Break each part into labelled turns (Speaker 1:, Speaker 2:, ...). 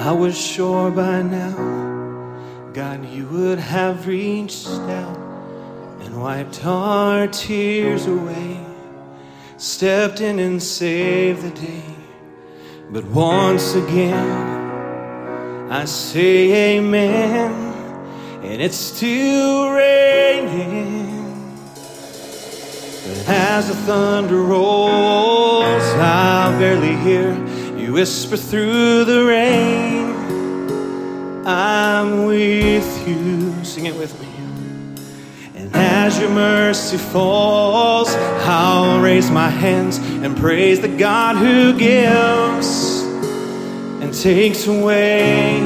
Speaker 1: I was sure by now, God, you would have reached out and wiped our tears away, stepped in and saved the day. But once again, I say amen, and it's still raining. But as the thunder rolls, I barely hear you whisper through the rain. I'm with you. Sing it with me. And as your mercy falls, I'll raise my hands and praise the God who gives and takes away.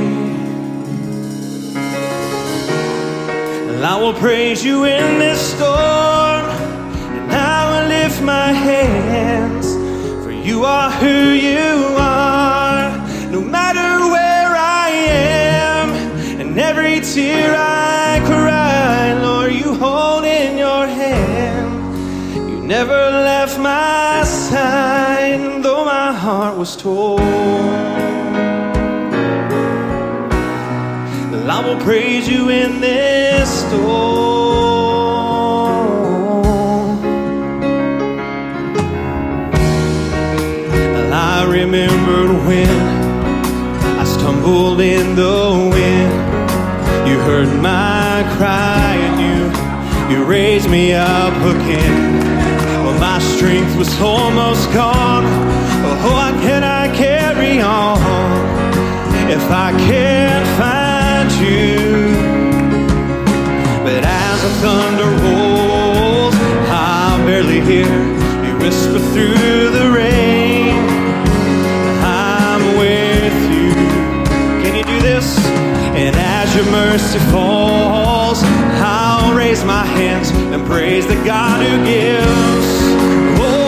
Speaker 1: And I will praise you in this storm, and I will lift my hands, for you are who you tear I cry, Lord, you hold in your hand. You never left my side, though my heart was torn. Well, I will praise you in this storm. Well, I remembered when I stumbled in the wind. Heard my cry and you you raised me up again. Well, my strength was almost gone. Oh, what can I carry on if I can't find you? But as the thunder rolls, I barely hear you whisper through the rain. Your mercy falls, I'll raise my hands and praise the God who gives. Oh,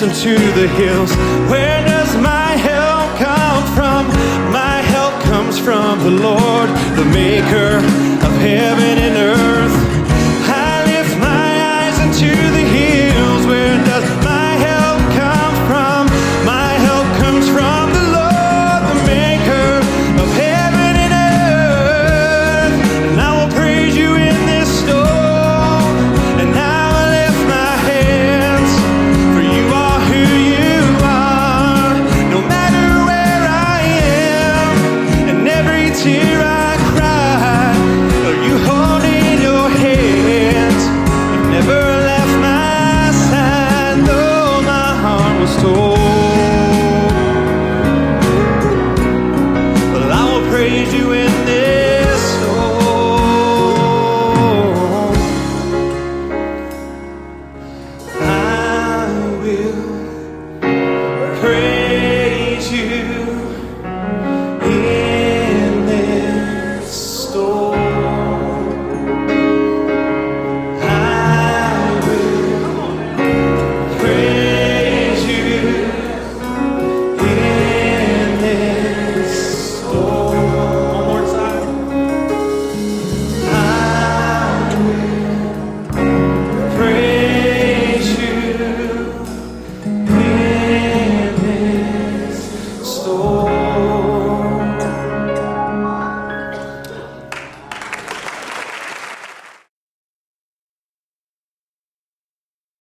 Speaker 1: listen to the hills. Where does my help come from? My help comes from the Lord, the maker of heaven and earth.